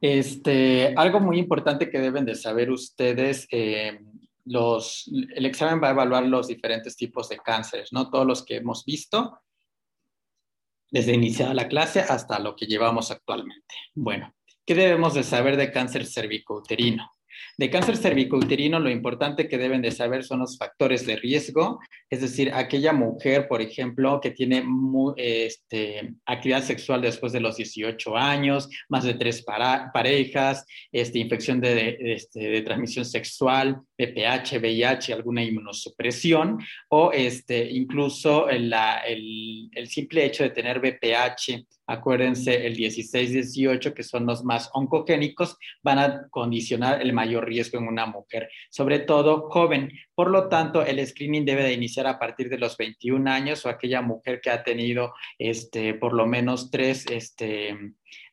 Este, algo muy importante que deben de saber ustedes, eh, los, el examen va a evaluar los diferentes tipos de cánceres, ¿no? Todos los que hemos visto desde iniciada la clase hasta lo que llevamos actualmente. Bueno, ¿qué debemos de saber de cáncer cervicouterino? De cáncer cervicouterino, lo importante que deben de saber son los factores de riesgo, es decir, aquella mujer, por ejemplo, que tiene este, actividad sexual después de los 18 años, más de tres parejas, este, infección de, este, de, transmisión sexual, PPH, VIH, alguna inmunosupresión, o este, incluso el, el simple hecho de tener VPH acuérdense, el 16-18, que son los más oncogénicos, van a condicionar el mayor riesgo en una mujer, sobre todo joven. Por lo tanto, el screening debe de iniciar a partir de los 21 años o aquella mujer que ha tenido este, por lo menos tres, este,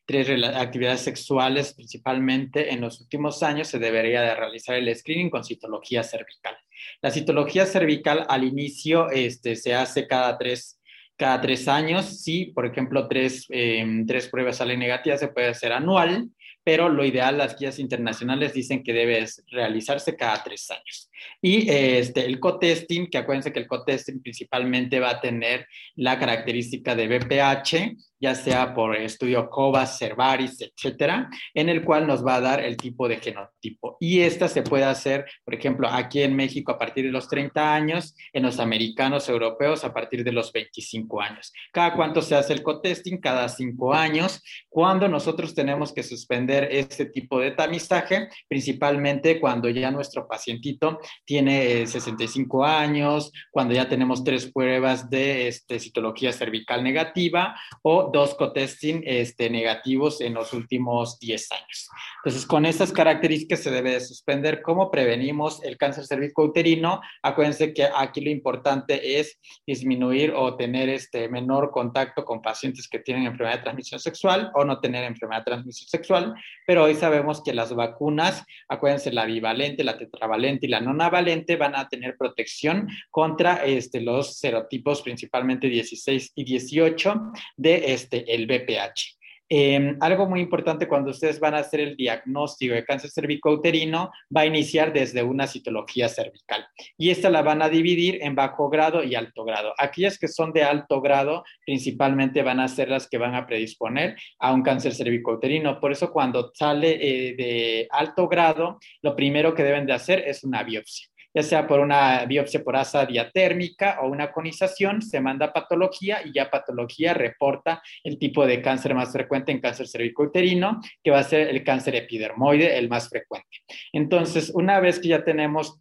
tres actividades sexuales principalmente en los últimos años, se debería de realizar el screening con citología cervical. La citología cervical al inicio este, se hace cada tres cada tres años. Si, por ejemplo, tres, em, tres pruebas salen negativas, se puede hacer anual, pero lo ideal, las guías internacionales dicen que debe realizarse cada tres años. Y este, el co-testing, que acuérdense que el co-testing principalmente va a tener la característica de BPH, ya sea por estudio COVAS, Cervaris, etcétera, en el cual nos va a dar el tipo de genotipo. Y esta se puede hacer, por ejemplo, aquí en México a partir de los 30 años, en los americanos europeos a partir de los 25 años. ¿Cada cuánto se hace el co-testing? Cada cinco años. Cuando nosotros tenemos que suspender este tipo de tamizaje, principalmente cuando ya nuestro pacientito tiene 65 eh, años, cuando ya tenemos tres pruebas de este, citología cervical negativa o dos cotesting este, negativos en los últimos 10 años. Entonces, con estas características se debe de suspender. ¿Cómo prevenimos el cáncer cervicouterino? Acuérdense que aquí lo importante es disminuir o tener este menor contacto con pacientes que tienen enfermedad de transmisión sexual o no tener enfermedad de transmisión sexual, pero hoy sabemos que las vacunas, acuérdense, la bivalente, la tetravalente y la nonavalente van a tener protección contra este, los serotipos, principalmente 16 y 18 de este, el BPH. Em, algo muy importante cuando ustedes van a hacer el diagnóstico de cáncer cervicouterino va a iniciar desde una citología cervical y esta la van a dividir en bajo grado y alto grado. Aquellas que son de alto grado principalmente van a ser las que van a predisponer a un cáncer cervicouterino. Por eso cuando sale eh, de alto grado, lo primero que deben de hacer es una biopsia ya sea por una biopsia por asa diatérmica o una conización, se manda patología y ya patología reporta el tipo de cáncer más frecuente en cáncer cervicouterino, que va a ser el cáncer epidermoide, el más frecuente. Entonces, una vez que ya tenemos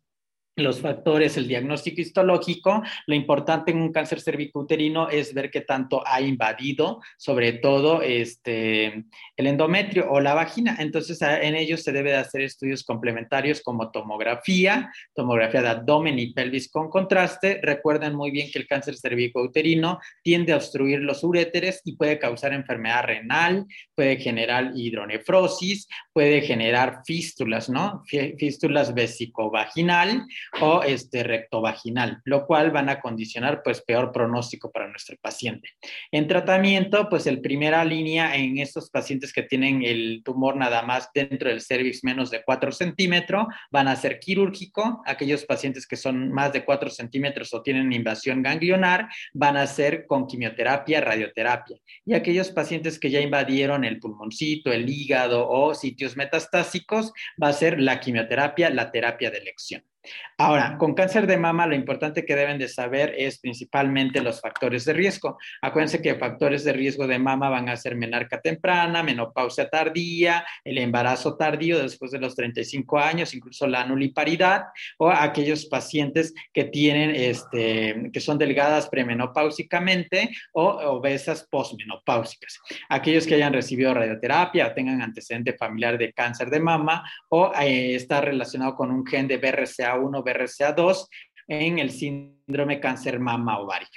los factores, el diagnóstico histológico, lo importante en un cáncer cervicouterino es ver qué tanto ha invadido, sobre todo este, el endometrio o la vagina. Entonces, en ellos se debe de hacer estudios complementarios como tomografía, tomografía de abdomen y pelvis con contraste. Recuerden muy bien que el cáncer cervicouterino tiende a obstruir los uréteres y puede causar enfermedad renal, puede generar hidronefrosis, puede generar fístulas, ¿no? Fístulas vesicovaginal o este rectovaginal, lo cual van a condicionar pues peor pronóstico para nuestro paciente. En tratamiento, pues el primera línea en estos pacientes que tienen el tumor nada más dentro del cervix menos de 4 centímetros, van a ser quirúrgico. Aquellos pacientes que son más de 4 centímetros o tienen invasión ganglionar, van a ser con quimioterapia, radioterapia. Y aquellos pacientes que ya invadieron el pulmoncito, el hígado o sitios metastásicos, va a ser la quimioterapia, la terapia de elección. Ahora, con cáncer de mama, lo importante que deben de saber es principalmente los factores de riesgo. Acuérdense que factores de riesgo de mama van a ser menarca temprana, menopausia tardía, el embarazo tardío después de los 35 años, incluso la nuliparidad, o aquellos pacientes que tienen, este, que son delgadas premenopáusicamente o obesas posmenopáusicas. Aquellos que hayan recibido radioterapia tengan antecedente familiar de cáncer de mama o eh, está relacionado con un gen de BRCA1, BRCA2 en el síndrome cáncer mama ovario.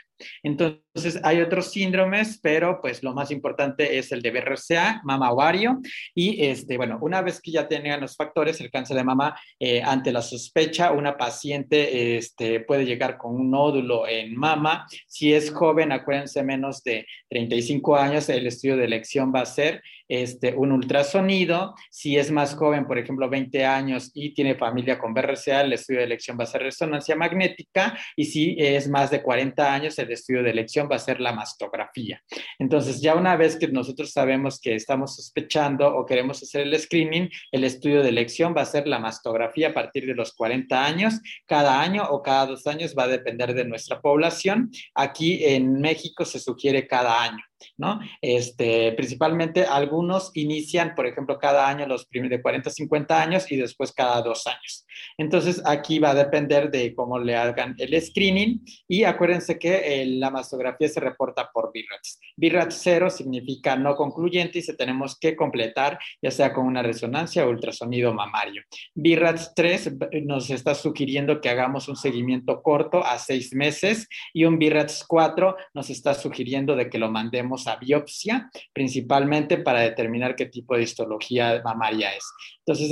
Entonces, hay otros síndromes, pero pues lo más importante es el de BRCA, mama ovario. Y este, bueno, una vez que ya tengan los factores, el cáncer de mama, eh, ante la sospecha, una paciente este, puede llegar con un nódulo en mama. Si es joven, acuérdense, menos de 35 años, el estudio de elección va a ser este, un ultrasonido. Si es más joven, por ejemplo, 20 años y tiene familia con BRCA, el estudio de elección va a ser resonancia magnética. Y si es más de 40 años, el estudio de elección va a ser la mastografía. Entonces, ya una vez que nosotros sabemos que estamos sospechando o queremos hacer el screening, el estudio de elección va a ser la mastografía a partir de los 40 años. Cada año o cada dos años va a depender de nuestra población. Aquí en México se sugiere cada año. ¿No? Este, principalmente algunos inician, por ejemplo, cada año los primeros de 40 a 50 años y después cada dos años. Entonces, aquí va a depender de cómo le hagan el screening y acuérdense que eh, la mastografía se reporta por BIRATS. BIRATS 0 significa no concluyente y se tenemos que completar ya sea con una resonancia o ultrasonido mamario. BIRATS 3 nos está sugiriendo que hagamos un seguimiento corto a seis meses y un BIRATS 4 nos está sugiriendo de que lo mandemos a biopsia, principalmente para determinar qué tipo de histología mamaria es. Entonces,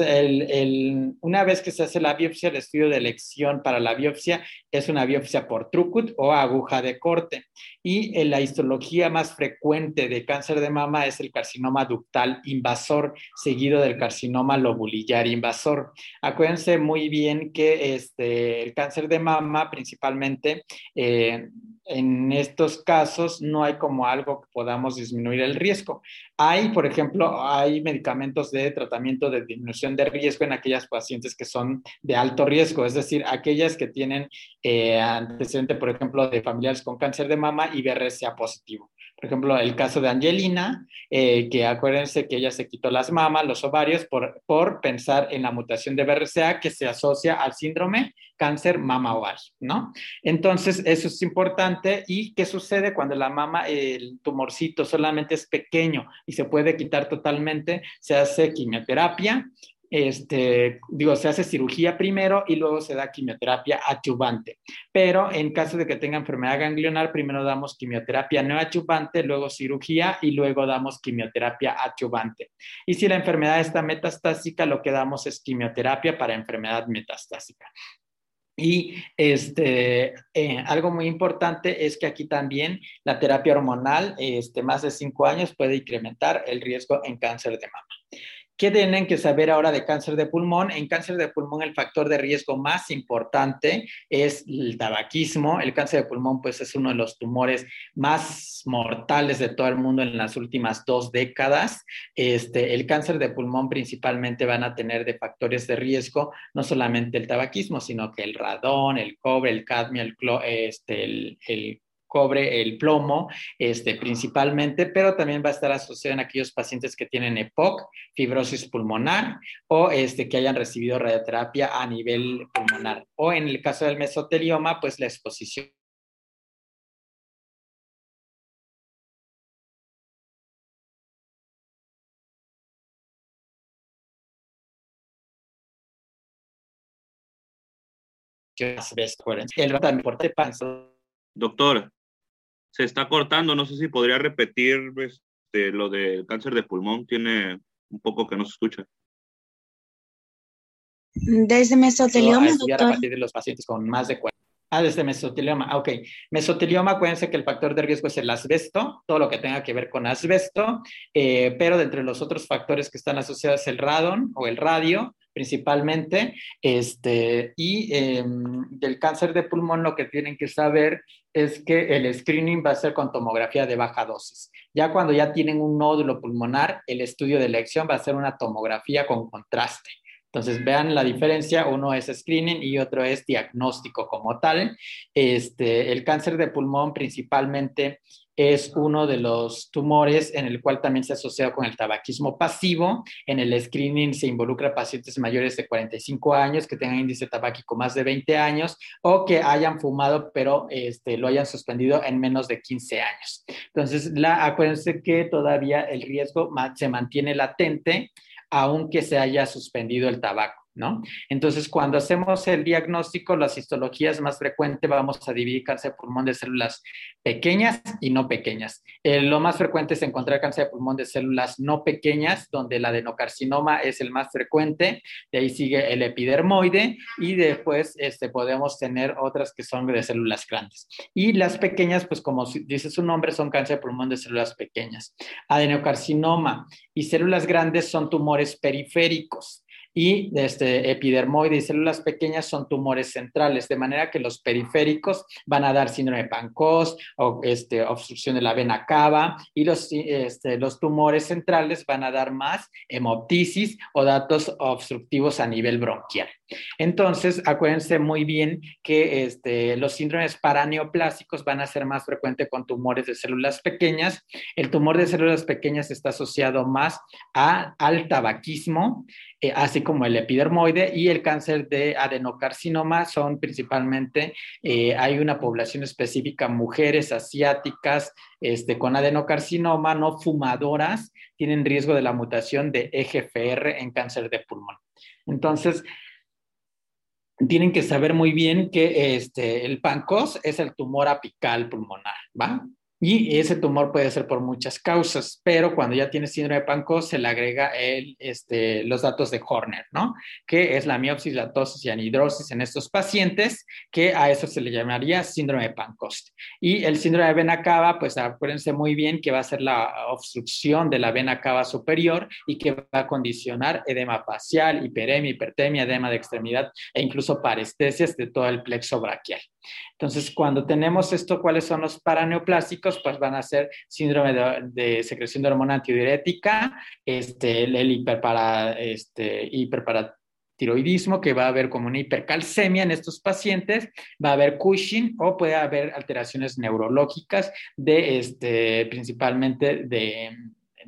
una vez que se hace la biopsia, el estudio de elección para la biopsia es una biopsia por trucut o aguja de corte. Y la histología más frecuente de cáncer de mama es el carcinoma ductal invasor, seguido del carcinoma lobulillar invasor. Acuérdense muy bien que este, el cáncer de mama principalmente... Eh, en estos casos no hay como algo que podamos disminuir el riesgo. Hay, por ejemplo, hay medicamentos de tratamiento de disminución de riesgo en aquellas pacientes que son de alto riesgo, es decir, aquellas que tienen eh, antecedente, por ejemplo, de familiares con cáncer de mama y BRCA positivo. Por ejemplo, el caso de Angelina, eh, que acuérdense que ella se quitó las mamas, los ovarios, por, por pensar en la mutación de BRCA que se asocia al síndrome cáncer mama ovario, ¿no? Entonces, eso es importante. ¿Y qué sucede cuando la mama, el tumorcito solamente es pequeño y se puede quitar totalmente? Se hace quimioterapia este, digo, se hace cirugía primero y luego se da quimioterapia adyuvante. Pero en caso de que tenga enfermedad ganglionar, primero damos quimioterapia no adyuvante, luego cirugía y luego damos quimioterapia adyuvante. Y si la enfermedad está metastásica, lo que damos es quimioterapia para enfermedad metastásica. Y este, eh, algo muy importante es que aquí también la terapia hormonal, este, más de cinco años, puede incrementar el riesgo en cáncer de mama. ¿Qué tienen que saber ahora de cáncer de pulmón? En cáncer de pulmón el factor de riesgo más importante es el tabaquismo. El cáncer de pulmón pues es uno de los tumores más mortales de todo el mundo en las últimas dos décadas. Este, el cáncer de pulmón principalmente van a tener de factores de riesgo no solamente el tabaquismo, sino que el radón, el cobre, el cadmio, el, este, el, el cobre, el plomo, este, principalmente, pero también va a estar asociado en aquellos pacientes que tienen EPOC, fibrosis pulmonar, o este, que hayan recibido radioterapia a nivel pulmonar. O en el caso del mesotelioma, pues la exposición el Doctor, se está cortando. No sé si podría repetir este, lo del cáncer de pulmón. Tiene un poco que no se escucha. Desde mesotelioma, doctor. A partir de los pacientes con más de Ah, desde mesotelioma. Ah, ok. Mesotelioma, acuérdense que el factor de riesgo es el asbesto, todo lo que tenga que ver con asbesto, eh, pero de entre los otros factores que están asociados el radon o el radio, principalmente, este, y em, del cáncer de pulmón lo que tienen que saber es que el screening va a ser con tomografía de baja dosis. Ya cuando ya tienen un nódulo pulmonar, el estudio de elección va a ser una tomografía con contraste. Entonces, vean la diferencia, uno es screening y otro es diagnóstico como tal. Este, el cáncer de pulmón principalmente es uno de los tumores en el cual también se asocia con el tabaquismo pasivo. En el screening se involucra pacientes mayores de 45 años que tengan índice tabáquico más de 20 años o que hayan fumado pero este, lo hayan suspendido en menos de 15 años. Entonces, la, acuérdense que todavía el riesgo se mantiene latente aunque se haya suspendido el tabaco. Entonces, cuando hacemos el diagnóstico, las histologías más frecuentes vamos a dividir cáncer de pulmón de células pequeñas y no pequeñas. Eh, lo más frecuente es encontrar cáncer de pulmón de células no pequeñas, donde el adenocarcinoma es el más frecuente, de ahí sigue el epidermoide y después este, podemos tener otras que son de células grandes. Y las pequeñas, pues como dice su nombre, son cáncer de pulmón de células pequeñas. Adenocarcinoma y células grandes son tumores periféricos y este, epidermoide y células pequeñas son tumores centrales, de manera que los periféricos van a dar síndrome de Pancos o este, obstrucción de la vena cava y los, este, los tumores centrales van a dar más hemoptisis o datos obstructivos a nivel bronquial. Entonces, acuérdense muy bien que este, los síndromes paraneoplásicos van a ser más frecuentes con tumores de células pequeñas. El tumor de células pequeñas está asociado más a, al tabaquismo, eh, así como el epidermoide y el cáncer de adenocarcinoma son principalmente, eh, hay una población específica, mujeres asiáticas este, con adenocarcinoma, no fumadoras, tienen riesgo de la mutación de EGFR en cáncer de pulmón. Entonces, tienen que saber muy bien que este, el pancos es el tumor apical pulmonar, ¿va? Y ese tumor puede ser por muchas causas, pero cuando ya tiene síndrome de Pancos se le agrega el, este, los datos de Horner, ¿no? Que es la miopsis, la tosis y anhidrosis en estos pacientes, que a eso se le llamaría síndrome de Pancos. Y el síndrome de vena cava, pues acuérdense muy bien que va a ser la obstrucción de la vena cava superior y que va a condicionar edema facial, hiperemia, hipertemia, edema de extremidad e incluso parestesias de todo el plexo braquial. Entonces, cuando tenemos esto, ¿cuáles son los paraneoplásicos? Pues van a ser síndrome de, secreción de hormona antidiurética, este, el, hiperpara, este, hiperparatiroidismo, que va a haber como una hipercalcemia en estos pacientes, va a haber Cushing o puede haber alteraciones neurológicas de, este, principalmente de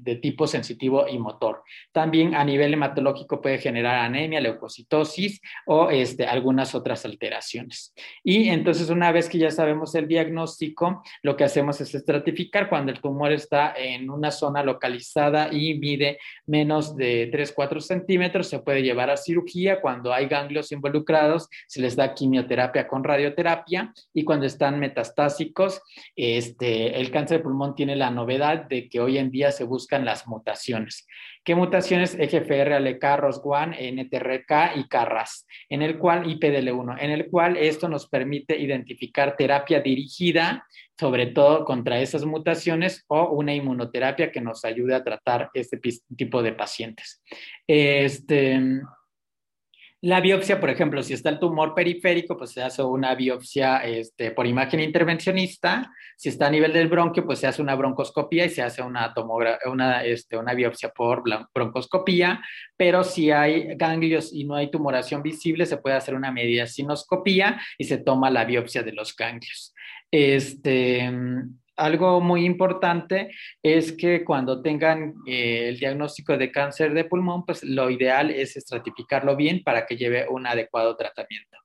de tipo sensitivo y motor. También a nivel hematológico puede generar anemia, leucocitosis o este, algunas otras alteraciones. Y entonces una vez que ya sabemos el diagnóstico, lo que hacemos es estratificar cuando el tumor está en una zona localizada y mide menos de 3-4 centímetros, se puede llevar a cirugía. Cuando hay ganglios involucrados, se les da quimioterapia con radioterapia y cuando están metastásicos, este, el cáncer de pulmón tiene la novedad de que hoy en día se busca las mutaciones. ¿Qué mutaciones? EGFR, ALK, ROS1, NTRK y CARRAS, en el cual, IPDL1, en el cual esto nos permite identificar terapia dirigida, sobre todo contra esas mutaciones, o una inmunoterapia que nos ayude a tratar este tipo de pacientes. Este, la biopsia, por ejemplo, si está el tumor periférico, pues se hace una biopsia este, por imagen intervencionista. Si está a nivel del bronquio, pues se hace una broncoscopía y se hace una, una, este, una biopsia por broncoscopía. Pero si hay ganglios y no hay tumoración visible, se puede hacer una mediacinoscopía y se toma la biopsia de los ganglios. Este, algo muy importante es que cuando tengan eh, el diagnóstico de cáncer de pulmón, pues lo ideal es estratificarlo bien para que lleve un adecuado tratamiento.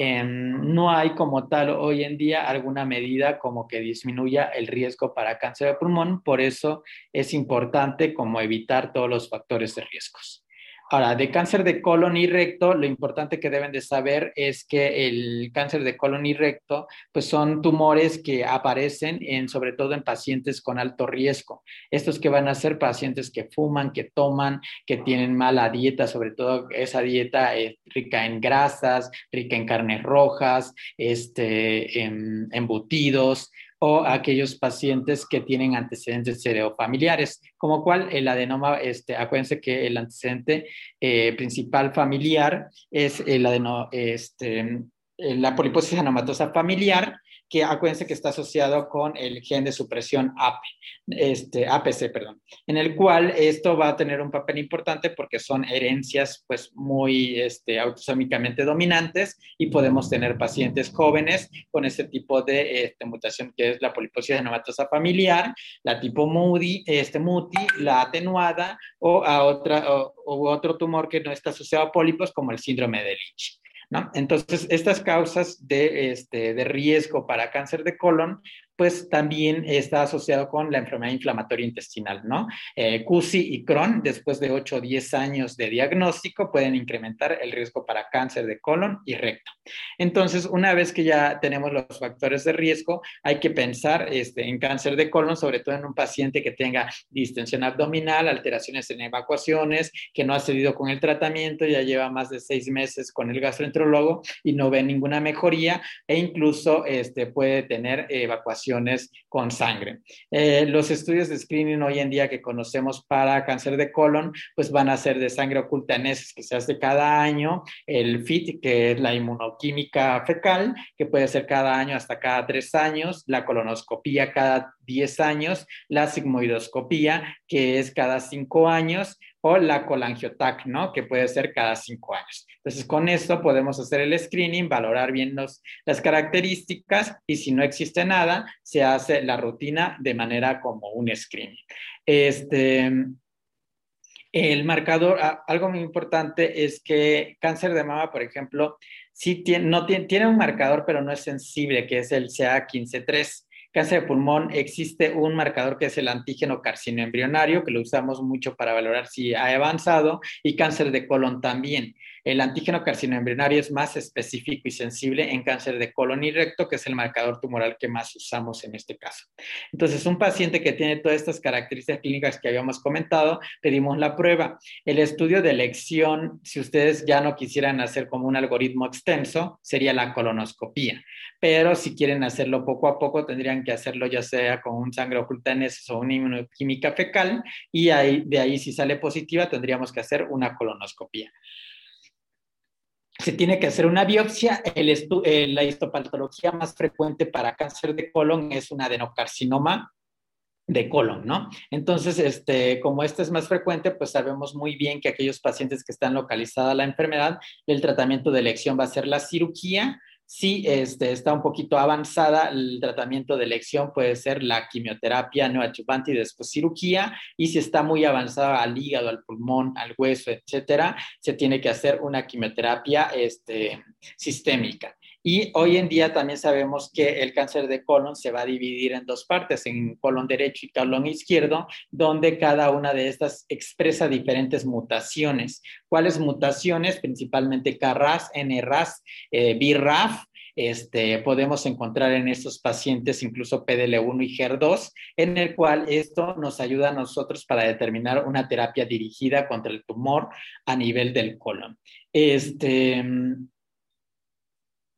Em, no hay como tal hoy en día alguna medida como que disminuya el riesgo para cáncer de pulmón, por eso es importante como evitar todos los factores de riesgos. Ahora, de cáncer de colon y recto, lo importante que deben de saber es que el cáncer de colon y recto, pues son tumores que aparecen en, sobre todo en pacientes con alto riesgo. Estos que van a ser pacientes que fuman, que toman, que tienen mala dieta, sobre todo esa dieta rica en grasas, rica en carnes rojas, este, en embutidos, o aquellos pacientes que tienen antecedentes cereofamiliares, como cual el adenoma, este, acuérdense que el antecedente eh, principal familiar es el adeno, este, la poliposis anomatosa familiar, que acuérdense que está asociado con el gen de supresión AP, este, APC, perdón, en el cual esto va a tener un papel importante porque son herencias pues muy este, autosómicamente dominantes y podemos tener pacientes jóvenes con ese tipo de este, mutación que es la poliposis anomatosa familiar, la tipo MUDI, este, MUTI, la atenuada o a otra, o, otro tumor que no está asociado a pólipos como el síndrome de Lynch. Entonces, estas causas de, este, de riesgo para cáncer de colon pues también está asociado con la enfermedad inflamatoria intestinal, ¿no? Eh, CUSI y Crohn, después de 8 o 10 años de diagnóstico, pueden incrementar el riesgo para cáncer de colon y recto. Entonces, una vez que ya tenemos los factores de riesgo, hay que pensar este, en cáncer de colon, sobre todo en un paciente que tenga distensión abdominal, alteraciones en evacuaciones, que no ha cedido con el tratamiento, ya lleva más de seis meses con el gastroenterólogo y no ve ninguna mejoría e incluso este, puede tener con sangre. Eh, los estudios de screening hoy en día que conocemos para cáncer de colon, pues van a ser de sangre oculta en heces que se hace cada año, el FIT, que es la inmunoquímica fecal, que puede ser cada año hasta cada tres años, la colonoscopía cada 10 años, la sigmoidoscopía, que es cada cinco años, o la colangiotac, ¿no? Que puede ser cada cinco años. Entonces, con esto podemos hacer el screening, valorar bien las características y si no existe nada, se hace la rutina de manera como un screening. Este, el marcador, algo muy importante es que cáncer de mama, por ejemplo, sí tiene, no tiene, tiene un marcador, pero no es sensible, que es el CA15-3 cáncer de pulmón existe un marcador que es el antígeno carcinoembrionario, que lo usamos mucho para valorar si ha avanzado, y cáncer de colon también. El antígeno carcinoembrionario es más específico y sensible en cáncer de colon y recto, que es el marcador tumoral que más usamos en este caso. Entonces, un paciente que tiene todas estas características clínicas que habíamos comentado, pedimos la prueba. El estudio de elección, si ustedes ya no quisieran hacer como un algoritmo extenso, sería la colonoscopía. Pero si quieren hacerlo poco a poco, tendrían que hacerlo ya sea con un sangre oculta en o una inmunoquímica fecal, y de ahí, si sale positiva, tendríamos que hacer una colonoscopía se tiene que hacer una biopsia. La histopatología más frecuente para cáncer de colon es un adenocarcinoma de colon, ¿no? Entonces, este, como este es más frecuente, pues sabemos muy bien que aquellos pacientes que están localizada la enfermedad, el tratamiento de elección va a ser la cirugía si este, está un poquito avanzada, el tratamiento de elección puede ser la quimioterapia neoadjuvante y después cirugía. Y si está muy avanzada al hígado, al pulmón, al hueso, etcétera, se tiene que hacer una quimioterapia este, sistémica. Y hoy en día también sabemos que el cáncer de colon se va a dividir en dos partes, en colon derecho y colon izquierdo, donde cada una de estas expresa diferentes mutaciones. ¿Cuáles mutaciones? Principalmente KRAS, NRAS, eh, BRAF, este, podemos encontrar en estos pacientes incluso PDL1 y HER2, en el cual esto nos ayuda a nosotros para determinar una terapia dirigida contra el tumor a nivel del colon. Este,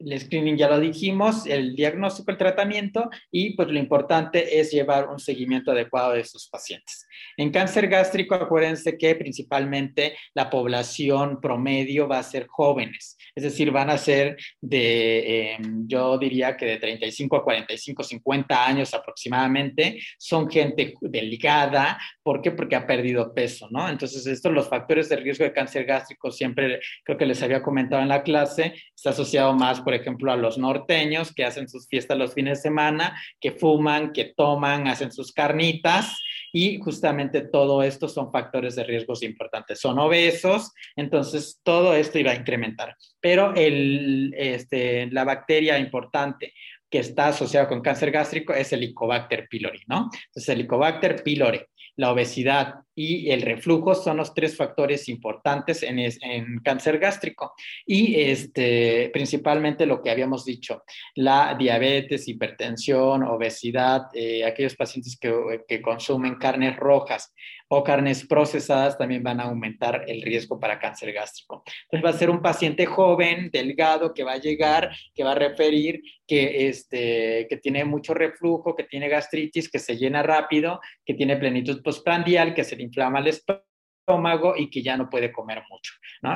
el screening ya lo dijimos, el diagnóstico, el tratamiento y pues lo importante es llevar un seguimiento adecuado de estos pacientes. En cáncer gástrico, acuérdense que principalmente la población promedio va a ser jóvenes, es decir, van a ser de, em, yo diría que de 35 a 45, 50 años aproximadamente, son gente delicada, ¿por qué? Porque ha perdido peso, ¿no? Entonces, estos, los factores de riesgo de cáncer gástrico, siempre creo que les había comentado en la clase, está asociado más, por ejemplo, a los norteños que hacen sus fiestas los fines de semana, que fuman, que toman, hacen sus carnitas y justamente todo esto son factores de riesgos importantes. Son obesos, entonces todo esto iba a incrementar. Pero el, este, la bacteria importante que está asociada con cáncer gástrico es el Helicobacter pylori, ¿no? Entonces, el Helicobacter pylori la obesidad y el reflujo son los tres factores importantes en, cáncer gástrico. Y este, principalmente lo que habíamos dicho, la diabetes, hipertensión, obesidad, eh, aquellos pacientes que, que consumen carnes rojas o carnes procesadas también van a aumentar el riesgo para cáncer gástrico. Entonces va a ser un paciente joven, delgado, que va a llegar, que va a referir que, este, que tiene mucho reflujo, que tiene gastritis, que se llena rápido, que tiene plenitud postprandial, que se le inflama el estómago y que ya no puede comer mucho.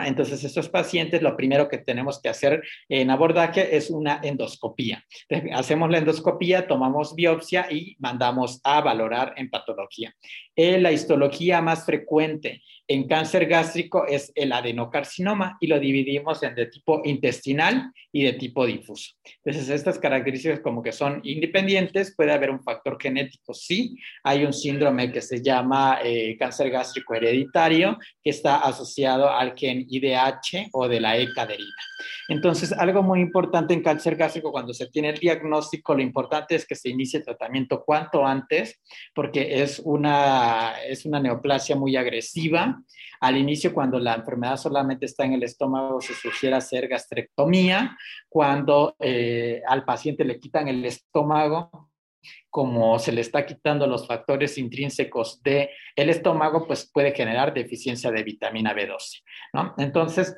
Entonces, estos pacientes, lo primero que tenemos que hacer en abordaje es una endoscopía. Hacemos la endoscopía, tomamos biopsia y mandamos a valorar en patología. Eh, la histología más frecuente en cáncer gástrico es el adenocarcinoma y lo dividimos en de tipo intestinal y de tipo difuso. Entonces, estas características como que son independientes, puede haber un factor genético, sí, hay un síndrome que se llama eh, cáncer gástrico hereditario que está asociado al gen IDH o de la E caderina. Entonces, algo muy importante en cáncer gástrico cuando se tiene el diagnóstico, lo importante es que se inicie el tratamiento cuanto antes, porque es una, es una neoplasia muy agresiva. Al inicio, cuando la enfermedad solamente está en el estómago, se sugiere hacer gastrectomía. Cuando eh, al paciente le quitan el estómago, como se le está quitando los factores intrínsecos del el estómago, pues puede generar deficiencia de vitamina B12, ¿no? Entonces,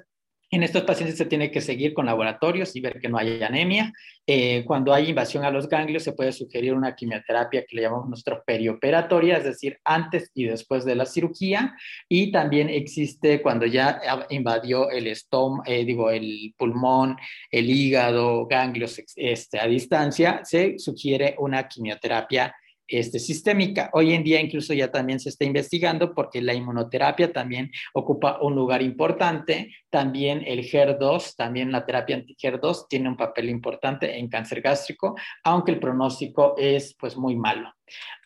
en estos pacientes se tiene que seguir con laboratorios y ver que no hay anemia. Eh, cuando hay invasión a los ganglios, se puede sugerir una quimioterapia que le llamamos nuestro perioperatoria, es decir, antes y después de la cirugía. Y también existe cuando ya invadió el estómago, eh, digo, el pulmón, el hígado, ganglios este, a distancia, se sugiere una quimioterapia este, sistémica. Hoy en día incluso ya también se está investigando porque la inmunoterapia también ocupa un lugar importante. También el HER2, también la terapia anti-HER2 tiene un papel importante en cáncer gástrico, aunque el pronóstico es pues muy malo.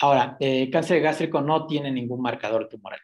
Ahora, eh, cáncer gástrico no tiene ningún marcador tumoral.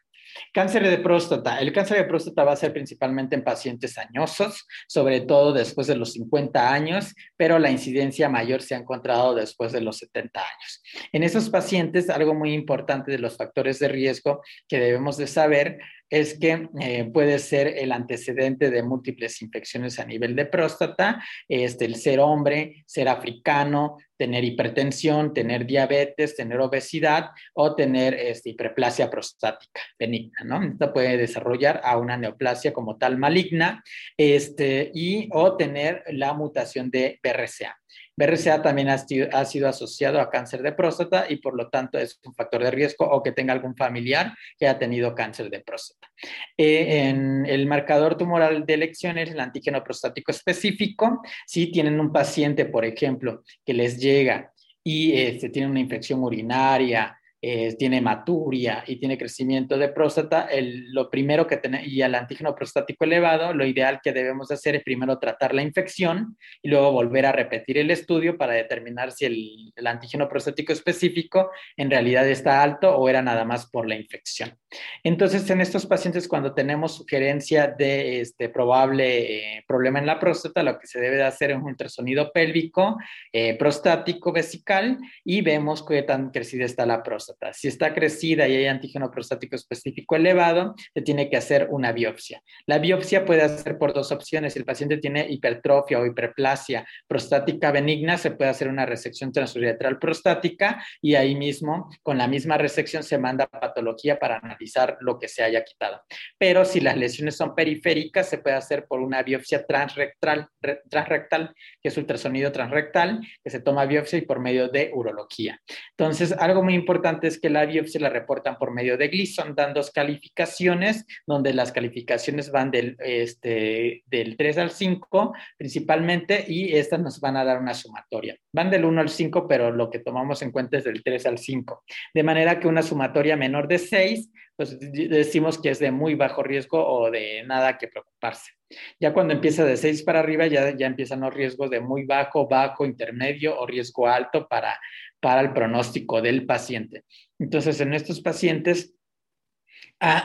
Cáncer de próstata. El cáncer de próstata va a ser principalmente en pacientes añosos, sobre todo después de los 50 años, pero la incidencia mayor se ha encontrado después de los 70 años. En esos pacientes, algo muy importante de los factores de riesgo que debemos de saber es que eh, puede ser el antecedente de múltiples infecciones a nivel de próstata, este, el ser hombre, ser africano, tener hipertensión, tener diabetes, tener obesidad o tener este, hiperplasia prostática benigna, ¿no? Esto puede desarrollar a una neoplasia como tal maligna este, y o tener la mutación de BRCA. BRCA también ha sido, asociado a cáncer de próstata y por lo tanto es un factor de riesgo o que tenga algún familiar que ha tenido cáncer de próstata. Eh, en el marcador tumoral de elecciones, el antígeno prostático específico, si tienen un paciente, por ejemplo, que les llega y este, tiene una infección urinaria, eh, tiene maturia y tiene crecimiento de próstata, lo primero que tiene, y el antígeno prostático elevado, lo ideal que debemos hacer es primero tratar la infección y luego volver a repetir el estudio para determinar si el, el antígeno prostático específico en realidad está alto o era nada más por la infección. Entonces, en estos pacientes, cuando tenemos sugerencia de este probable eh, problema en la próstata, lo que se debe de hacer es un ultrasonido pélvico, eh, prostático, vesical, y vemos qué tan crecida está la próstata. Si está crecida y hay antígeno prostático específico elevado, se tiene que hacer una biopsia. La biopsia puede hacer por dos opciones. Si el paciente tiene hipertrofia o hiperplasia prostática benigna, se puede hacer una resección transuretral prostática y ahí mismo, con la misma resección, se manda patología para analizar lo que se haya quitado. Pero si las lesiones son periféricas, se puede hacer por una biopsia transrectal, transrectal que es ultrasonido transrectal, que se toma biopsia y por medio de urología. Entonces, algo muy importante es que la biopsia la reportan por medio de Gleason, dan dos calificaciones, donde las calificaciones van del, este, del 3 al 5 principalmente, y estas nos van a dar una sumatoria. Van del 1 al 5, pero lo que tomamos en cuenta es del 3 al 5. De manera que una sumatoria menor de 6, pues decimos que es de muy bajo riesgo o de nada que preocuparse. Ya cuando empieza de 6 para arriba, ya, ya empiezan los riesgos de muy bajo, bajo, intermedio o riesgo alto para, para el pronóstico del paciente. Entonces, en estos pacientes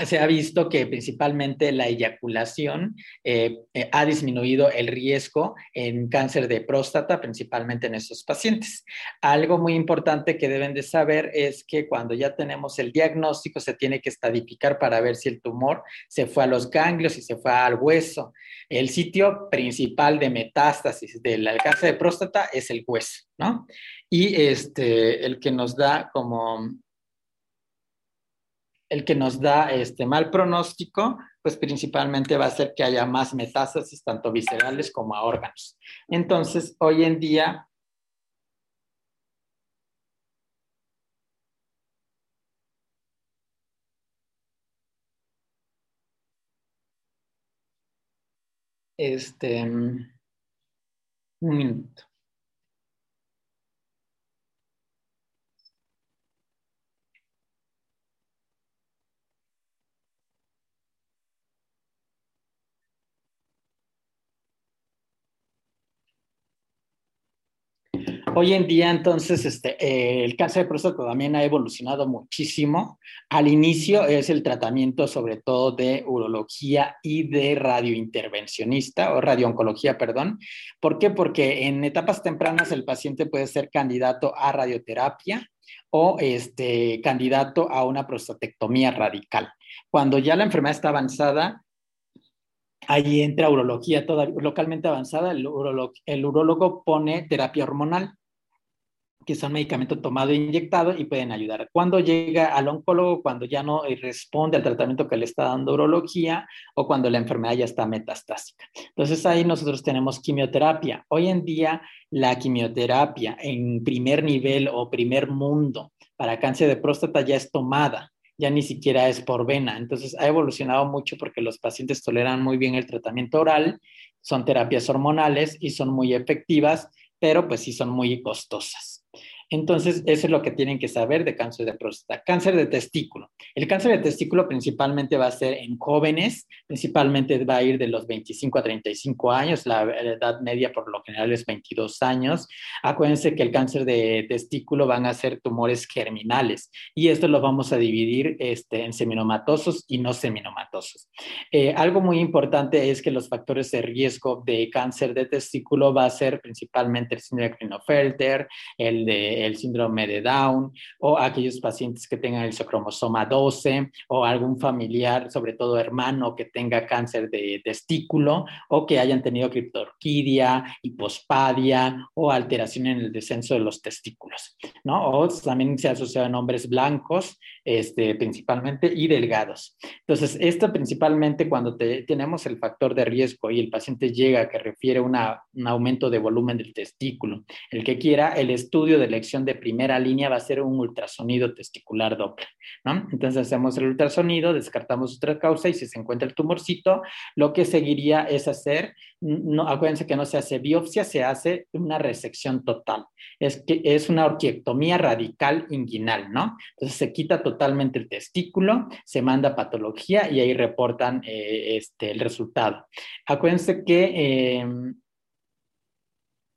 se ha visto que principalmente la eyaculación eh, eh, ha disminuido el riesgo en cáncer de próstata, principalmente en estos pacientes. Algo muy importante que deben de saber es que cuando ya tenemos el diagnóstico se tiene que estadificar para ver si el tumor se fue a los ganglios y se fue al hueso. El sitio principal de metástasis del cáncer de próstata es el hueso, ¿no? Y este, el que nos da como el que nos da este mal pronóstico, pues principalmente va a ser que haya más metástasis, tanto viscerales como a órganos. Entonces, hoy en día, este, un minuto. Hoy en día, entonces, este, eh, el cáncer de próstata también ha evolucionado muchísimo. Al inicio es el tratamiento sobre todo de urología y de radiointervencionista o radiooncología, perdón. ¿Por qué? Porque en etapas tempranas el paciente puede ser candidato a radioterapia o este, candidato a una prostatectomía radical. Cuando ya la enfermedad está avanzada, ahí entra urología toda localmente avanzada, el, el urólogo pone terapia hormonal que son medicamentos tomado e inyectado y pueden ayudar. Cuando llega al oncólogo, cuando ya no responde al tratamiento que le está dando urología o cuando la enfermedad ya está metastásica. Entonces ahí nosotros tenemos quimioterapia. Hoy en día la quimioterapia en primer nivel o primer mundo para cáncer de próstata ya es tomada ya ni siquiera es por vena. Entonces ha evolucionado mucho porque los pacientes toleran muy bien el tratamiento oral, son terapias hormonales y son muy efectivas, pero pues sí son muy costosas. Entonces, eso es lo que tienen que saber de cáncer de próstata. Cáncer de testículo. El cáncer de testículo principalmente va a ser en jóvenes, principalmente va a ir de los 25 a 35 años, la edad media por lo general es 22 años. Acuérdense que el cáncer de testículo van a ser tumores germinales y esto lo vamos a dividir este, en seminomatosos y no seminomatosos. Eh, algo muy importante es que los factores de riesgo de cáncer de testículo va a ser principalmente el síndrome de Klinefelter, el de el síndrome de Down o aquellos pacientes que tengan el cromosoma 12 o algún familiar, sobre todo hermano, que tenga cáncer de testículo o que hayan tenido criptorquidia, hipospadia o alteración en el descenso de los testículos, ¿no? O también se ha asociado en hombres blancos, este, principalmente, y delgados. Entonces, esto principalmente cuando tenemos el factor de riesgo y el paciente llega que refiere una, un aumento de volumen del testículo, el que quiera, el estudio de elección de primera línea va a ser un ultrasonido testicular Doppler, ¿no? Entonces hacemos el ultrasonido, descartamos otra causa y si se encuentra el tumorcito, lo que seguiría es hacer, no, acuérdense que no se hace biopsia, se hace una resección total. Es, que, es una orquiectomía radical inguinal, ¿no? Entonces se quita totalmente el testículo, se manda patología y ahí reportan eh, este, el resultado. Acuérdense que... Em,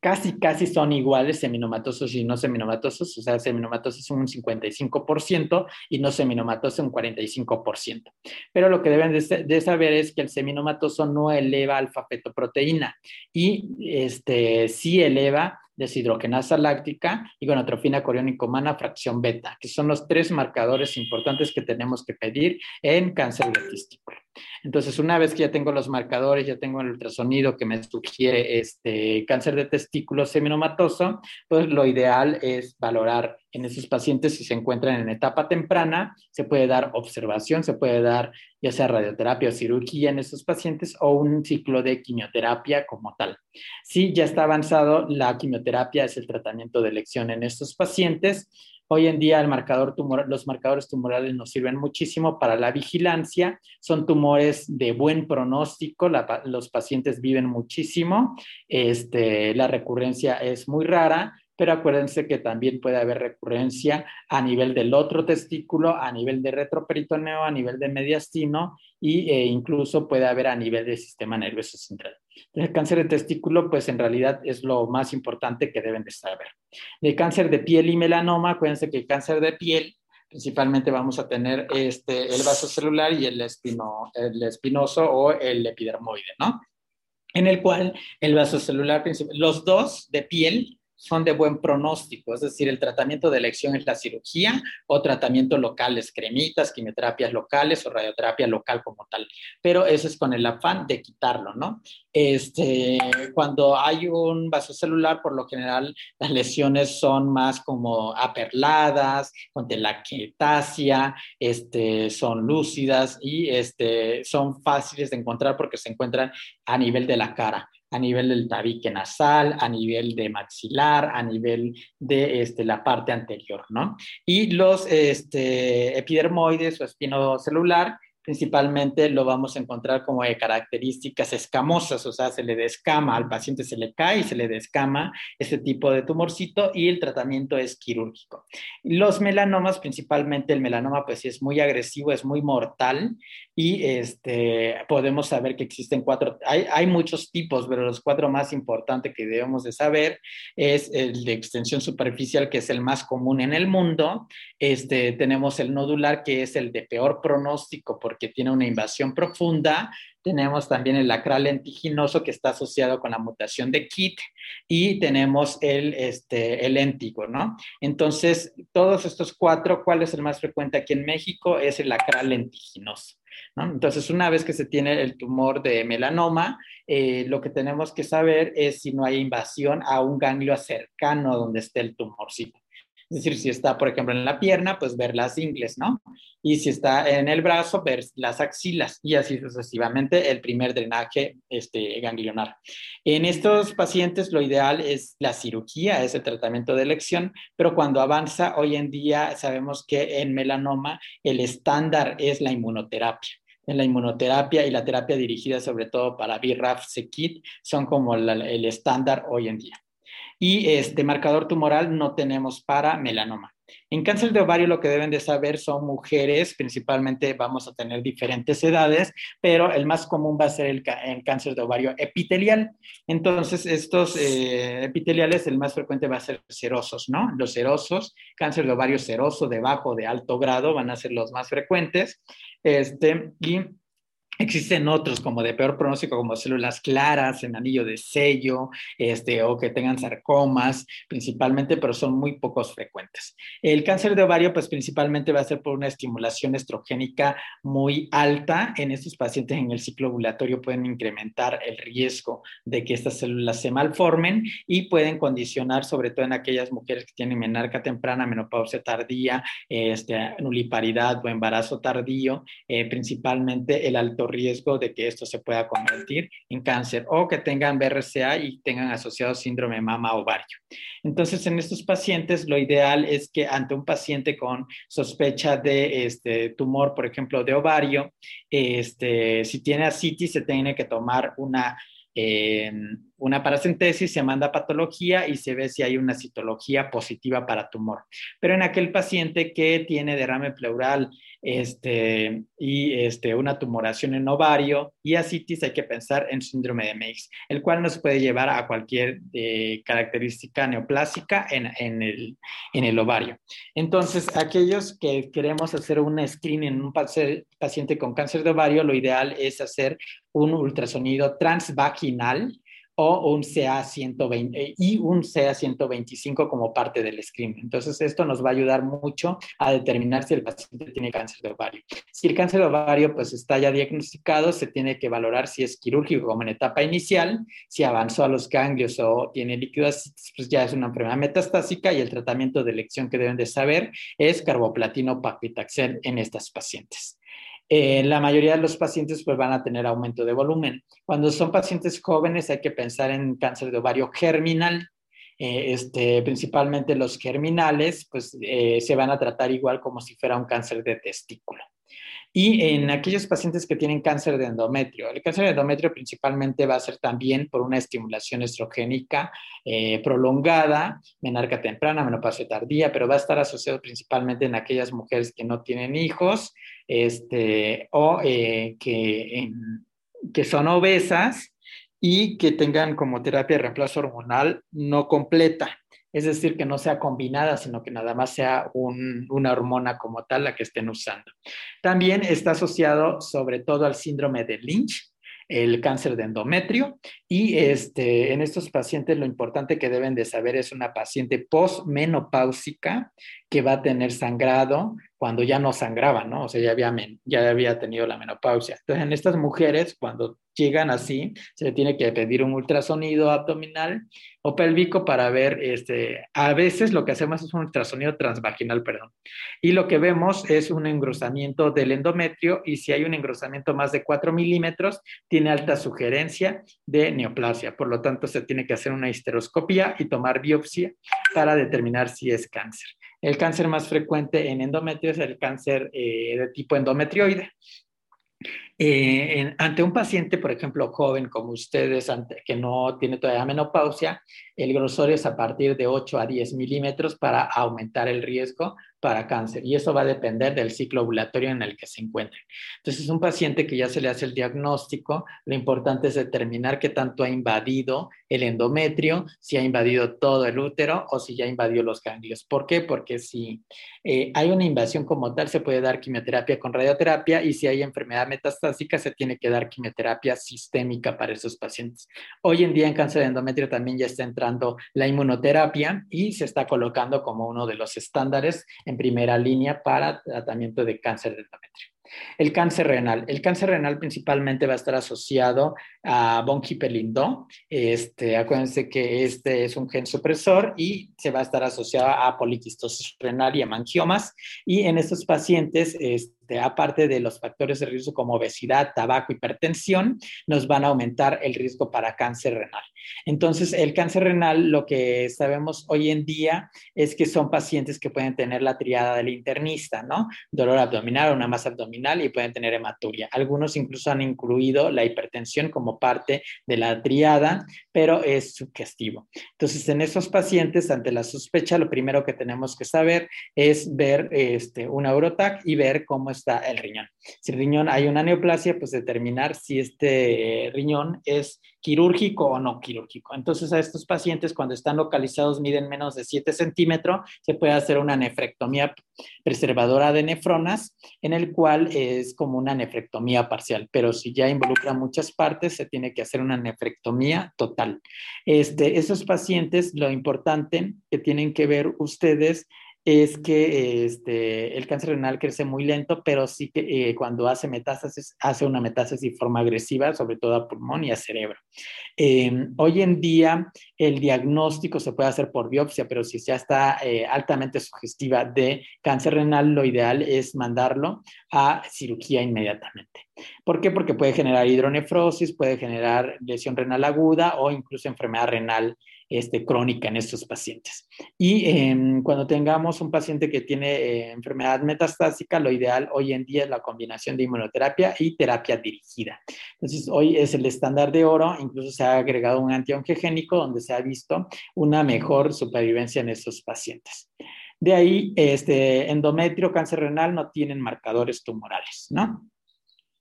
casi, casi son iguales seminomatosos y no seminomatosos, o sea, seminomatosos son un 55% y no seminomatosos un 45%. Pero lo que deben de, saber es que el seminomatoso no eleva alfa-fetoproteína y este, sí eleva deshidrogenasa láctica y gonotrofina coriónica humana fracción beta, que son los tres marcadores importantes que tenemos que pedir en cáncer de testículo. Entonces, una vez que ya tengo los marcadores, ya tengo el ultrasonido que me sugiere este cáncer de testículo seminomatoso, pues lo ideal es valorar en esos pacientes si se encuentran en etapa temprana, se puede dar observación, se puede dar ya sea radioterapia o cirugía en esos pacientes o un ciclo de quimioterapia como tal. Si ya está avanzado, la quimioterapia es el tratamiento de elección en estos pacientes Hoy en día los marcadores tumorales nos sirven muchísimo para la vigilancia. Son tumores de buen pronóstico, los pacientes viven muchísimo, este, la recurrencia es muy rara pero acuérdense que también puede haber recurrencia a nivel del otro testículo, a nivel de retroperitoneo, a nivel de mediastino e incluso puede haber a nivel del sistema nervioso central. El cáncer de testículo, pues en realidad es lo más importante que deben de saber. El cáncer de piel y melanoma, acuérdense que el cáncer de piel principalmente vamos a tener este, el vaso celular y el, espino, el espinoso o el epidermoide, ¿no? En el cual el vaso celular, los dos de piel son de buen pronóstico, es decir, el tratamiento de elección es la cirugía o tratamiento locales, cremitas, quimioterapias locales o radioterapia local como tal, pero eso es con el afán de quitarlo, ¿no? Este, cuando hay un vaso celular, por lo general las lesiones son más como aperladas, con telangiectasia, este, son lúcidas y este, son fáciles de encontrar porque se encuentran a nivel de la cara a nivel del tabique nasal, a nivel de maxilar, a nivel de este, la parte anterior, ¿no? Y los este, epidermoides o espino celular principalmente lo vamos a encontrar como de características escamosas, o sea, se le descama, al paciente se le cae y se le descama ese tipo de tumorcito y el tratamiento es quirúrgico. Los melanomas, principalmente el melanoma, pues es muy agresivo, es muy mortal y este, podemos saber que existen cuatro, hay, hay muchos tipos, pero los cuatro más importantes que debemos de saber es el de extensión superficial, que es el más común en el mundo. Este, tenemos el nodular, que es el de peor pronóstico porque tiene una invasión profunda. Tenemos también el acral lentiginoso, que está asociado con la mutación de KIT. Y tenemos el, este, el léntigo, ¿no? Entonces, todos estos cuatro, ¿cuál es el más frecuente aquí en México? Es el acral lentiginoso. Entonces, una vez que se tiene el tumor de melanoma, eh, lo que tenemos que saber es si no hay invasión a un ganglio cercano a donde esté el tumorcito. Es decir, si está, por ejemplo, en la pierna, pues ver las ingles, ¿no? Y si está en el brazo, ver las axilas y así sucesivamente el primer drenaje este, ganglionar. En estos pacientes lo ideal es la cirugía, es el tratamiento de elección, pero cuando avanza, hoy en día sabemos que en melanoma el estándar es la inmunoterapia en la inmunoterapia y la terapia dirigida sobre todo para BRAF, CKIT son como el estándar hoy en día y este marcador tumoral no tenemos para melanoma. En cáncer de ovario lo que deben de saber son mujeres, principalmente vamos a tener diferentes edades, pero el más común va a ser el, cáncer de ovario epitelial. Entonces, estos eh, epiteliales, el más frecuente va a ser serosos, ¿no? Los serosos, cáncer de ovario seroso de bajo, de alto grado, van a ser los más frecuentes. Este, y Existen otros como de peor pronóstico, como células claras en anillo de sello, este, o que tengan sarcomas, principalmente, pero son muy pocos frecuentes. El cáncer de ovario, pues principalmente va a ser por una estimulación estrogénica muy alta. En estos pacientes en el ciclo ovulatorio pueden incrementar el riesgo de que estas células se malformen y pueden condicionar, sobre todo en aquellas mujeres que tienen menarca temprana, menopausia tardía, este, nuliparidad o embarazo tardío, eh, principalmente el alto riesgo de que esto se pueda convertir en cáncer o que tengan BRCA y tengan asociado síndrome mama ovario. Entonces, en estos pacientes, lo ideal es que ante un paciente con sospecha de este tumor, por ejemplo, de ovario, este, si tiene ascitis, se tiene que tomar una una paracentesis, se manda patología y se ve si hay una citología positiva para tumor. Pero en aquel paciente que tiene derrame pleural este, y este, una tumoración en ovario y ascitis, hay que pensar en síndrome de Meigs, el cual nos puede llevar a cualquier eh, característica neoplásica en, en, el, en, el, ovario. Entonces, aquellos que queremos hacer un screening en un paciente con cáncer de ovario, lo ideal es hacer un ultrasonido transvaginal o un CA120 eh, y un CA125 como parte del screening. Entonces, esto nos va a ayudar mucho a determinar si el paciente tiene cáncer de ovario. Si el cáncer de ovario pues está ya diagnosticado, se tiene que valorar si es quirúrgico como en etapa inicial, si avanzó a los ganglios o tiene líquidos, pues ya es una enfermedad metastásica y el tratamiento de elección que deben de saber es carboplatino paclitaxel en estas pacientes. Eh, la mayoría de los pacientes pues, van a tener aumento de volumen. Cuando son pacientes jóvenes hay que pensar en cáncer de ovario germinal. Eh, este, principalmente los germinales, pues eh, se van a tratar igual como si fuera un cáncer de testículo. Y en aquellos pacientes que tienen cáncer de endometrio, el cáncer de endometrio principalmente va a ser también por una estimulación estrogénica prolongada, menarca temprana, menopausia tardía, pero va a estar asociado principalmente en aquellas mujeres que no tienen hijos, este, o eh, que, que son obesas y que tengan como terapia de reemplazo hormonal no completa. Es decir, que no sea combinada, sino que nada más sea una hormona como tal la que estén usando. También está asociado sobre todo al síndrome de Lynch, el cáncer de endometrio y este, en estos pacientes lo importante que deben de saber es una paciente postmenopáusica que va a tener sangrado cuando ya no sangraba, ¿no? O sea, ya había, ya había tenido la menopausia. Entonces, en estas mujeres, cuando llegan así, se le tiene que pedir un ultrasonido abdominal o pélvico para ver, este, a veces lo que hacemos es un ultrasonido transvaginal, perdón. Y lo que vemos es un engrosamiento del endometrio y si hay un engrosamiento más de 4 milímetros, tiene alta sugerencia de neoplasia. Por lo tanto, se tiene que hacer una histeroscopia y tomar biopsia para determinar si es cáncer. El cáncer más frecuente en endometrio es el cáncer eh, de tipo endometrioide. Eh, ante un paciente, por ejemplo, joven como ustedes, que no tiene todavía menopausia, el grosor es a partir de 8 a 10 milímetros para aumentar el riesgo para cáncer y eso va a depender del ciclo ovulatorio en el que se encuentre. Entonces, un paciente que ya se le hace el diagnóstico, lo importante es determinar qué tanto ha invadido el endometrio, si ha invadido todo el útero o si ya ha invadido los ganglios. ¿Por qué? Porque si eh, hay una invasión como tal, se puede dar quimioterapia con radioterapia y si hay enfermedad metastásica, se tiene que dar quimioterapia sistémica para esos pacientes. Hoy en día en cáncer de endometrio también ya está entrando la inmunoterapia y se está colocando como uno de los estándares en primera línea para tratamiento de cáncer de endometrio. El cáncer renal. El cáncer renal principalmente va a estar asociado a von Hippel-Lindau. Este, acuérdense que este es un gen supresor y se va a estar asociado a poliquistosis renal y a mangiomas. Y en estos pacientes, este, aparte de los factores de riesgo como obesidad, tabaco, hipertensión, nos van a aumentar el riesgo para cáncer renal. Entonces, el cáncer renal, lo que sabemos hoy en día es que son pacientes que pueden tener la triada del internista, ¿no? Dolor abdominal, una masa abdominal y pueden tener hematuria. Algunos incluso han incluido la hipertensión como parte de la triada, pero es sugestivo. Entonces, en esos pacientes, ante la sospecha, lo primero que tenemos que saber es ver este, un Eurotac y ver cómo está el riñón. Si el riñón hay una neoplasia, pues determinar si este riñón es quirúrgico o no quirúrgico. Entonces, a estos pacientes, cuando están localizados, miden menos de 7 centímetros, se puede hacer una nefrectomía preservadora de nefronas, en el cual es como una nefrectomía parcial, pero si ya involucra muchas partes, se tiene que hacer una nefrectomía total. Este, esos pacientes, lo importante que tienen que ver ustedes es que este, el cáncer renal crece muy lento, pero sí que eh, cuando hace metástasis, hace una metástasis de forma agresiva, sobre todo a pulmón y a cerebro. Em, hoy en día el diagnóstico se puede hacer por biopsia, pero si ya está eh, altamente sugestiva de cáncer renal, lo ideal es mandarlo a cirugía inmediatamente. ¿Por qué? Porque puede generar hidronefrosis, puede generar lesión renal aguda o incluso enfermedad renal este, crónica en estos pacientes. Y em, cuando tengamos un paciente que tiene eh, enfermedad metastásica, lo ideal hoy en día es la combinación de inmunoterapia y terapia dirigida. Entonces, hoy es el estándar de oro, incluso se ha agregado un antiongegénico donde se ha visto una mejor supervivencia en estos pacientes. De ahí, este endometrio, cáncer renal no tienen marcadores tumorales, ¿no?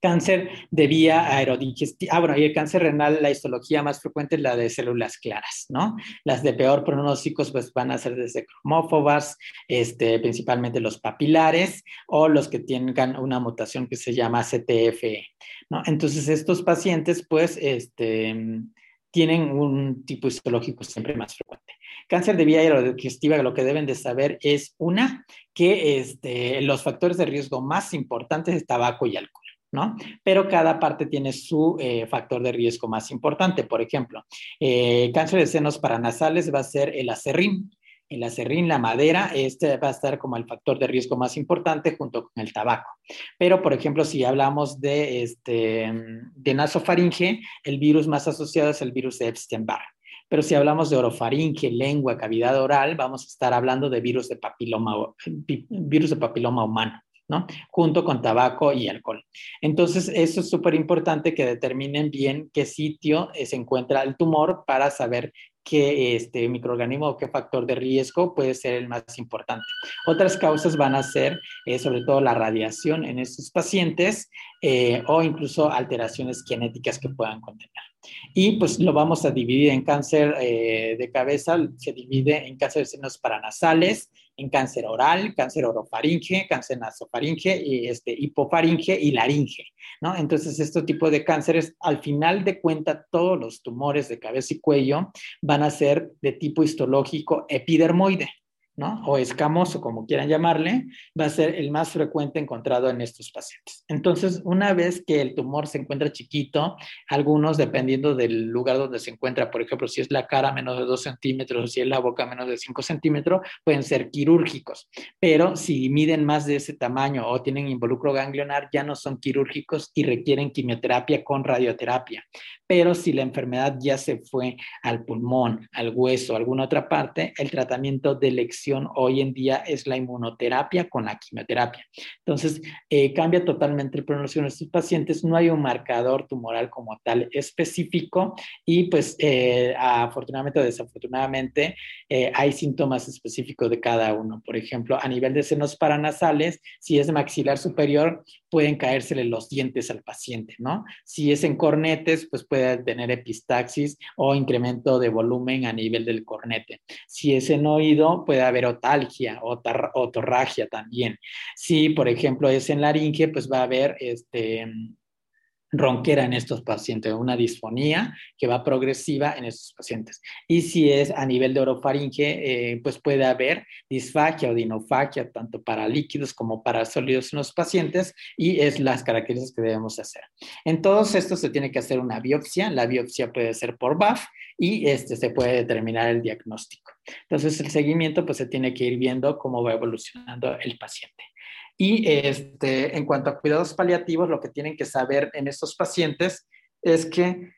Cáncer de vía aerodigestiva. Ah, bueno, y el cáncer renal, la histología más frecuente es la de células claras, ¿no? Las de peor pronósticos, pues van a ser desde cromófobas, este, principalmente los papilares, o los que tengan una mutación que se llama CTFE, ¿no? Entonces, estos pacientes, pues, este, tienen un tipo histológico siempre más frecuente. Cáncer de vía aerodigestiva, lo que deben de saber es, una, que este, los factores de riesgo más importantes es tabaco y alcohol. ¿No? Pero cada parte tiene su eh, factor de riesgo más importante. Por ejemplo, eh, cáncer de senos paranasales va a ser el acerrín. El acerrín, la madera, este va a estar como el factor de riesgo más importante junto con el tabaco. Pero, por ejemplo, si hablamos de, este, de nasofaringe, el virus más asociado es el virus de Epstein-Barr. Pero si hablamos de orofaringe, lengua, cavidad oral, vamos a estar hablando de virus de papiloma, virus de papiloma humano. Junto con tabaco y alcohol. Entonces, eso es súper importante que determinen bien qué sitio eh, se encuentra el tumor para saber qué este microorganismo o qué factor de riesgo puede ser el más importante. Otras causas van a ser eh, sobre todo la radiación en estos pacientes eh, o incluso alteraciones genéticas que puedan contener. Y pues lo vamos a dividir en cáncer de cabeza, se divide en cáncer de senos paranasales, en cáncer oral, cáncer orofaringe, cáncer nasofaringe, y este, hipofaringe y laringe, ¿no? Entonces, este tipo de cánceres, al final de cuenta, todos los tumores de cabeza y cuello van a ser de tipo histológico epidermoide. ¿No? o escamoso, como quieran llamarle, va a ser el más frecuente encontrado en estos pacientes. Entonces, una vez que el tumor se encuentra chiquito, algunos, dependiendo del lugar donde se encuentra, por ejemplo, si es la cara menos de 2 centímetros o si es la boca menos de 5 centímetros, pueden ser quirúrgicos. Pero si miden más de ese tamaño o tienen involucro ganglionar, ya no son quirúrgicos y requieren quimioterapia con radioterapia. Pero si la enfermedad ya se fue al pulmón, al hueso, a alguna otra parte, el tratamiento del hoy en día es la inmunoterapia con la quimioterapia. Entonces, eh, cambia totalmente el pronóstico de estos pacientes. No hay un marcador tumoral como tal específico y pues eh, afortunadamente o desafortunadamente eh, hay síntomas específicos de cada uno. Por ejemplo, a nivel de senos paranasales, si es maxilar superior, pueden caérsele los dientes al paciente, ¿no? Si es en cornetes, pues puede tener epistaxis o incremento de volumen a nivel del cornete. Si es en oído, puede haber otalgia o otorragia también. Si, por ejemplo, es en laringe, pues va a haber este ronquera en estos pacientes, una disfonía que va progresiva en estos pacientes. Y si es a nivel de orofaringe, eh, pues puede haber disfagia o dinofagia, tanto para líquidos como para sólidos en los pacientes, y es las características que debemos hacer. En todos estos se tiene que hacer una biopsia, la biopsia puede ser por BAF y este, se puede determinar el diagnóstico. Entonces, el seguimiento pues se tiene que ir viendo cómo va evolucionando el paciente. Y este, en cuanto a cuidados paliativos, lo que tienen que saber en estos pacientes es que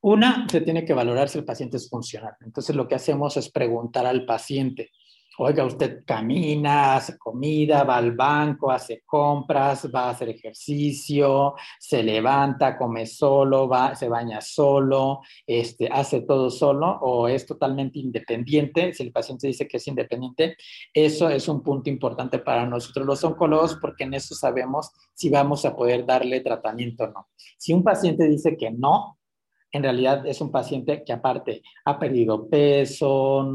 una, se tiene que valorar si el paciente es funcional. Entonces, lo que hacemos es preguntar al paciente, Oiga, usted camina, hace comida, va al banco, hace compras, va a hacer ejercicio, se levanta, come solo, va, se baña solo, este, hace todo solo o es totalmente independiente. Si el paciente dice que es independiente, eso es un punto importante para nosotros los oncólogos porque en eso sabemos si vamos a poder darle tratamiento o no. Si un paciente dice que no, en realidad es un paciente que aparte ha perdido peso,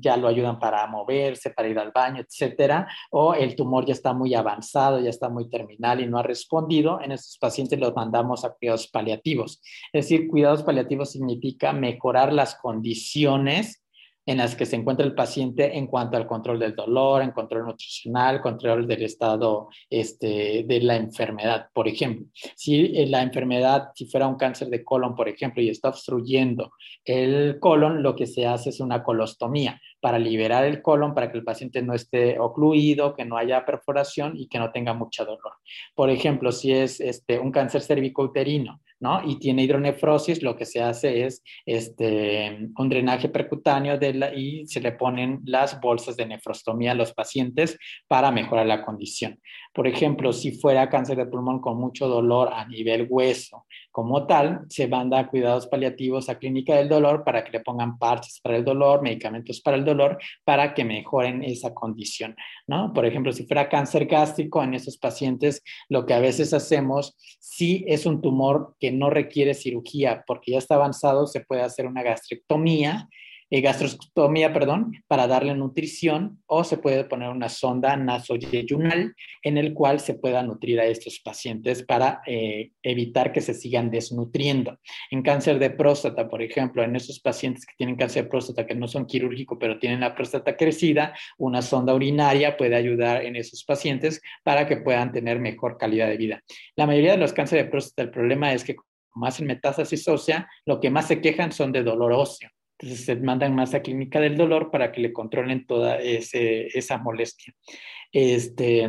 ya lo ayudan para moverse, para ir al baño, etcétera, o el tumor ya está muy avanzado, ya está muy terminal y no ha respondido, en estos pacientes los mandamos a cuidados paliativos. Es decir, cuidados paliativos significa mejorar las condiciones en las que se encuentra el paciente en cuanto al control del dolor, en control nutricional, control del estado este, de la enfermedad. Por ejemplo, si eh, la enfermedad, si fuera un cáncer de colon, por ejemplo, y está obstruyendo el colon, lo que se hace es una colostomía para liberar el colon, para que el paciente no esté ocluido, que no haya perforación y que no tenga mucho dolor. Por ejemplo, si es este, un cáncer cervicouterino, ¿no? Y tiene hidronefrosis, lo que se hace es este, un drenaje percutáneo de la, y se le ponen las bolsas de nefrostomía a los pacientes para mejorar la condición. Por ejemplo, si fuera cáncer de pulmón con mucho dolor a nivel hueso, como tal, se manda a cuidados paliativos a clínica del dolor para que le pongan parches para el dolor, medicamentos para el dolor, para que mejoren esa condición, ¿no? Por ejemplo, si fuera cáncer gástrico en esos pacientes, lo que a veces hacemos, si es un tumor que no requiere cirugía porque ya está avanzado, se puede hacer una gastrectomía eh, gastrostomía, perdón, para darle nutrición o se puede poner una sonda nasoyeyunal en el cual se pueda nutrir a estos pacientes para eh, evitar que se sigan desnutriendo. En cáncer de próstata, por ejemplo, en esos pacientes que tienen cáncer de próstata que no son quirúrgicos pero tienen la próstata crecida, una sonda urinaria puede ayudar en esos pacientes para que puedan tener mejor calidad de vida. La mayoría de los cánceres de próstata, el problema es que como hacen metástasis ósea, lo que más se quejan son de dolor óseo. Entonces se mandan más a clínica del dolor para que le controlen toda esa molestia. Este,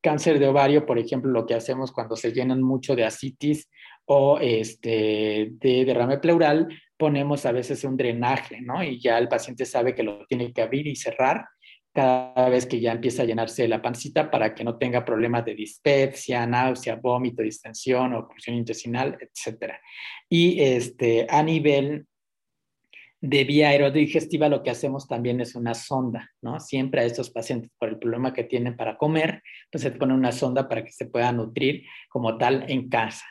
cáncer de ovario, por ejemplo, lo que hacemos cuando se llenan mucho de asitis o este, de derrame pleural, ponemos a veces un drenaje, ¿no? Y ya el paciente sabe que lo tiene que abrir y cerrar cada vez que ya empieza a llenarse la pancita para que no tenga problemas de dispepsia, náusea, vómito, distensión, oclusión intestinal, etc. Y este, a nivel de vía aerodigestiva lo que hacemos también es una sonda, ¿no? Siempre a estos pacientes por el problema que tienen para comer, pues se pone una sonda para que se pueda nutrir como tal en casa.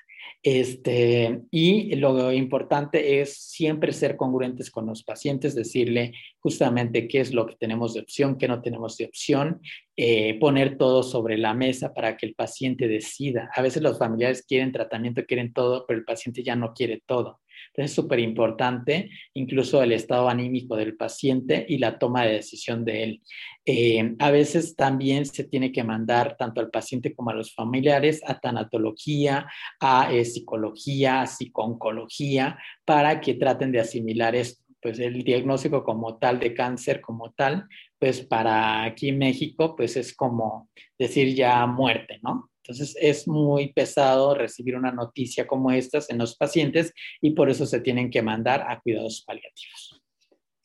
Este, y lo importante es siempre ser congruentes con los pacientes, decirle justamente qué es lo que tenemos de opción, qué no tenemos de opción, eh, poner todo sobre la mesa para que el paciente decida. A veces los familiares quieren tratamiento, quieren todo, pero el paciente ya no quiere todo. Es súper importante incluso el estado anímico del paciente y la toma de decisión de él. Eh, a veces también se tiene que mandar tanto al paciente como a los familiares a tanatología, a eh, psicología, a psiconcología, para que traten de asimilar esto pues el diagnóstico como tal de cáncer como tal, pues para aquí en México, pues es como decir ya muerte, ¿no? Entonces es muy pesado recibir una noticia como estas en los pacientes y por eso se tienen que mandar a cuidados paliativos.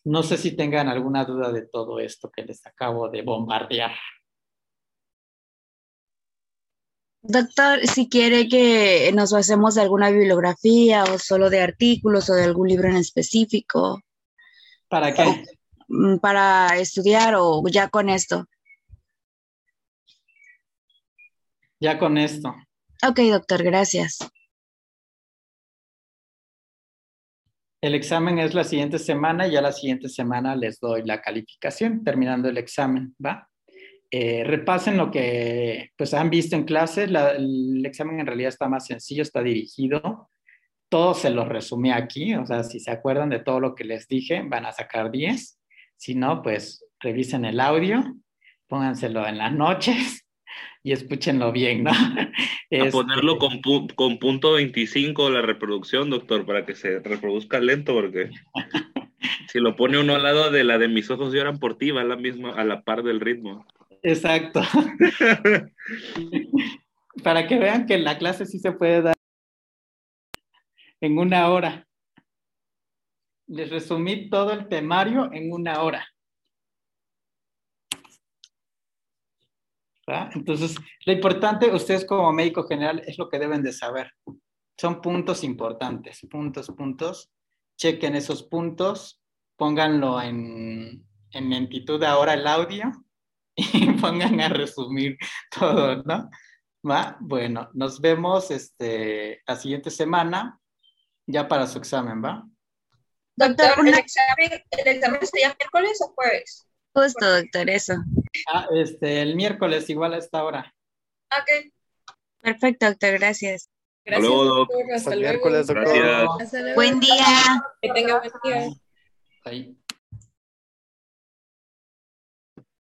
No sé si tengan alguna duda de todo esto que les acabo de bombardear. Doctor, si quiere que nos basemos de alguna bibliografía o solo de artículos o de algún libro en específico. ¿Para qué? Mm, para estudiar o ya con esto. Ya con esto. Ok, doctor, gracias. El examen es la siguiente semana y ya la siguiente semana les doy la calificación terminando el examen, ¿va? Eh, repasen lo que pues han visto en clase. el examen en realidad está más sencillo, está dirigido. Todo se lo resumí aquí, o sea, si se acuerdan de todo lo que les dije, van a sacar 10. Si no, pues revisen el audio, pónganselo en las noches y escúchenlo bien, ¿no? A ponerlo con, con, punto 25 la reproducción, doctor, para que se reproduzca lento, porque si lo pone uno al lado de la de mis ojos lloran por ti, va a la misma, a la par del ritmo. Exacto. para que vean que en la clase sí se puede dar en una hora. Les resumí todo el temario en una hora. Entonces, lo importante, ustedes como médico general, es lo que deben de saber. Son puntos importantes, puntos, puntos. Chequen esos puntos, pónganlo en, en lentitud ahora el audio y pongan a resumir todo, ¿no? ¿Va? Bueno, nos vemos este, la siguiente semana ya para su examen, ¿va? Doctor, ¿el examen, ¿el examen sería miércoles o jueves? Justo, doctor, eso. Ah, este, el miércoles igual a esta hora. Ok. Perfecto, doctor, gracias. Gracias, doctor. Hasta, miércoles, doctor. Buen día. Que tenga buen día. Ahí.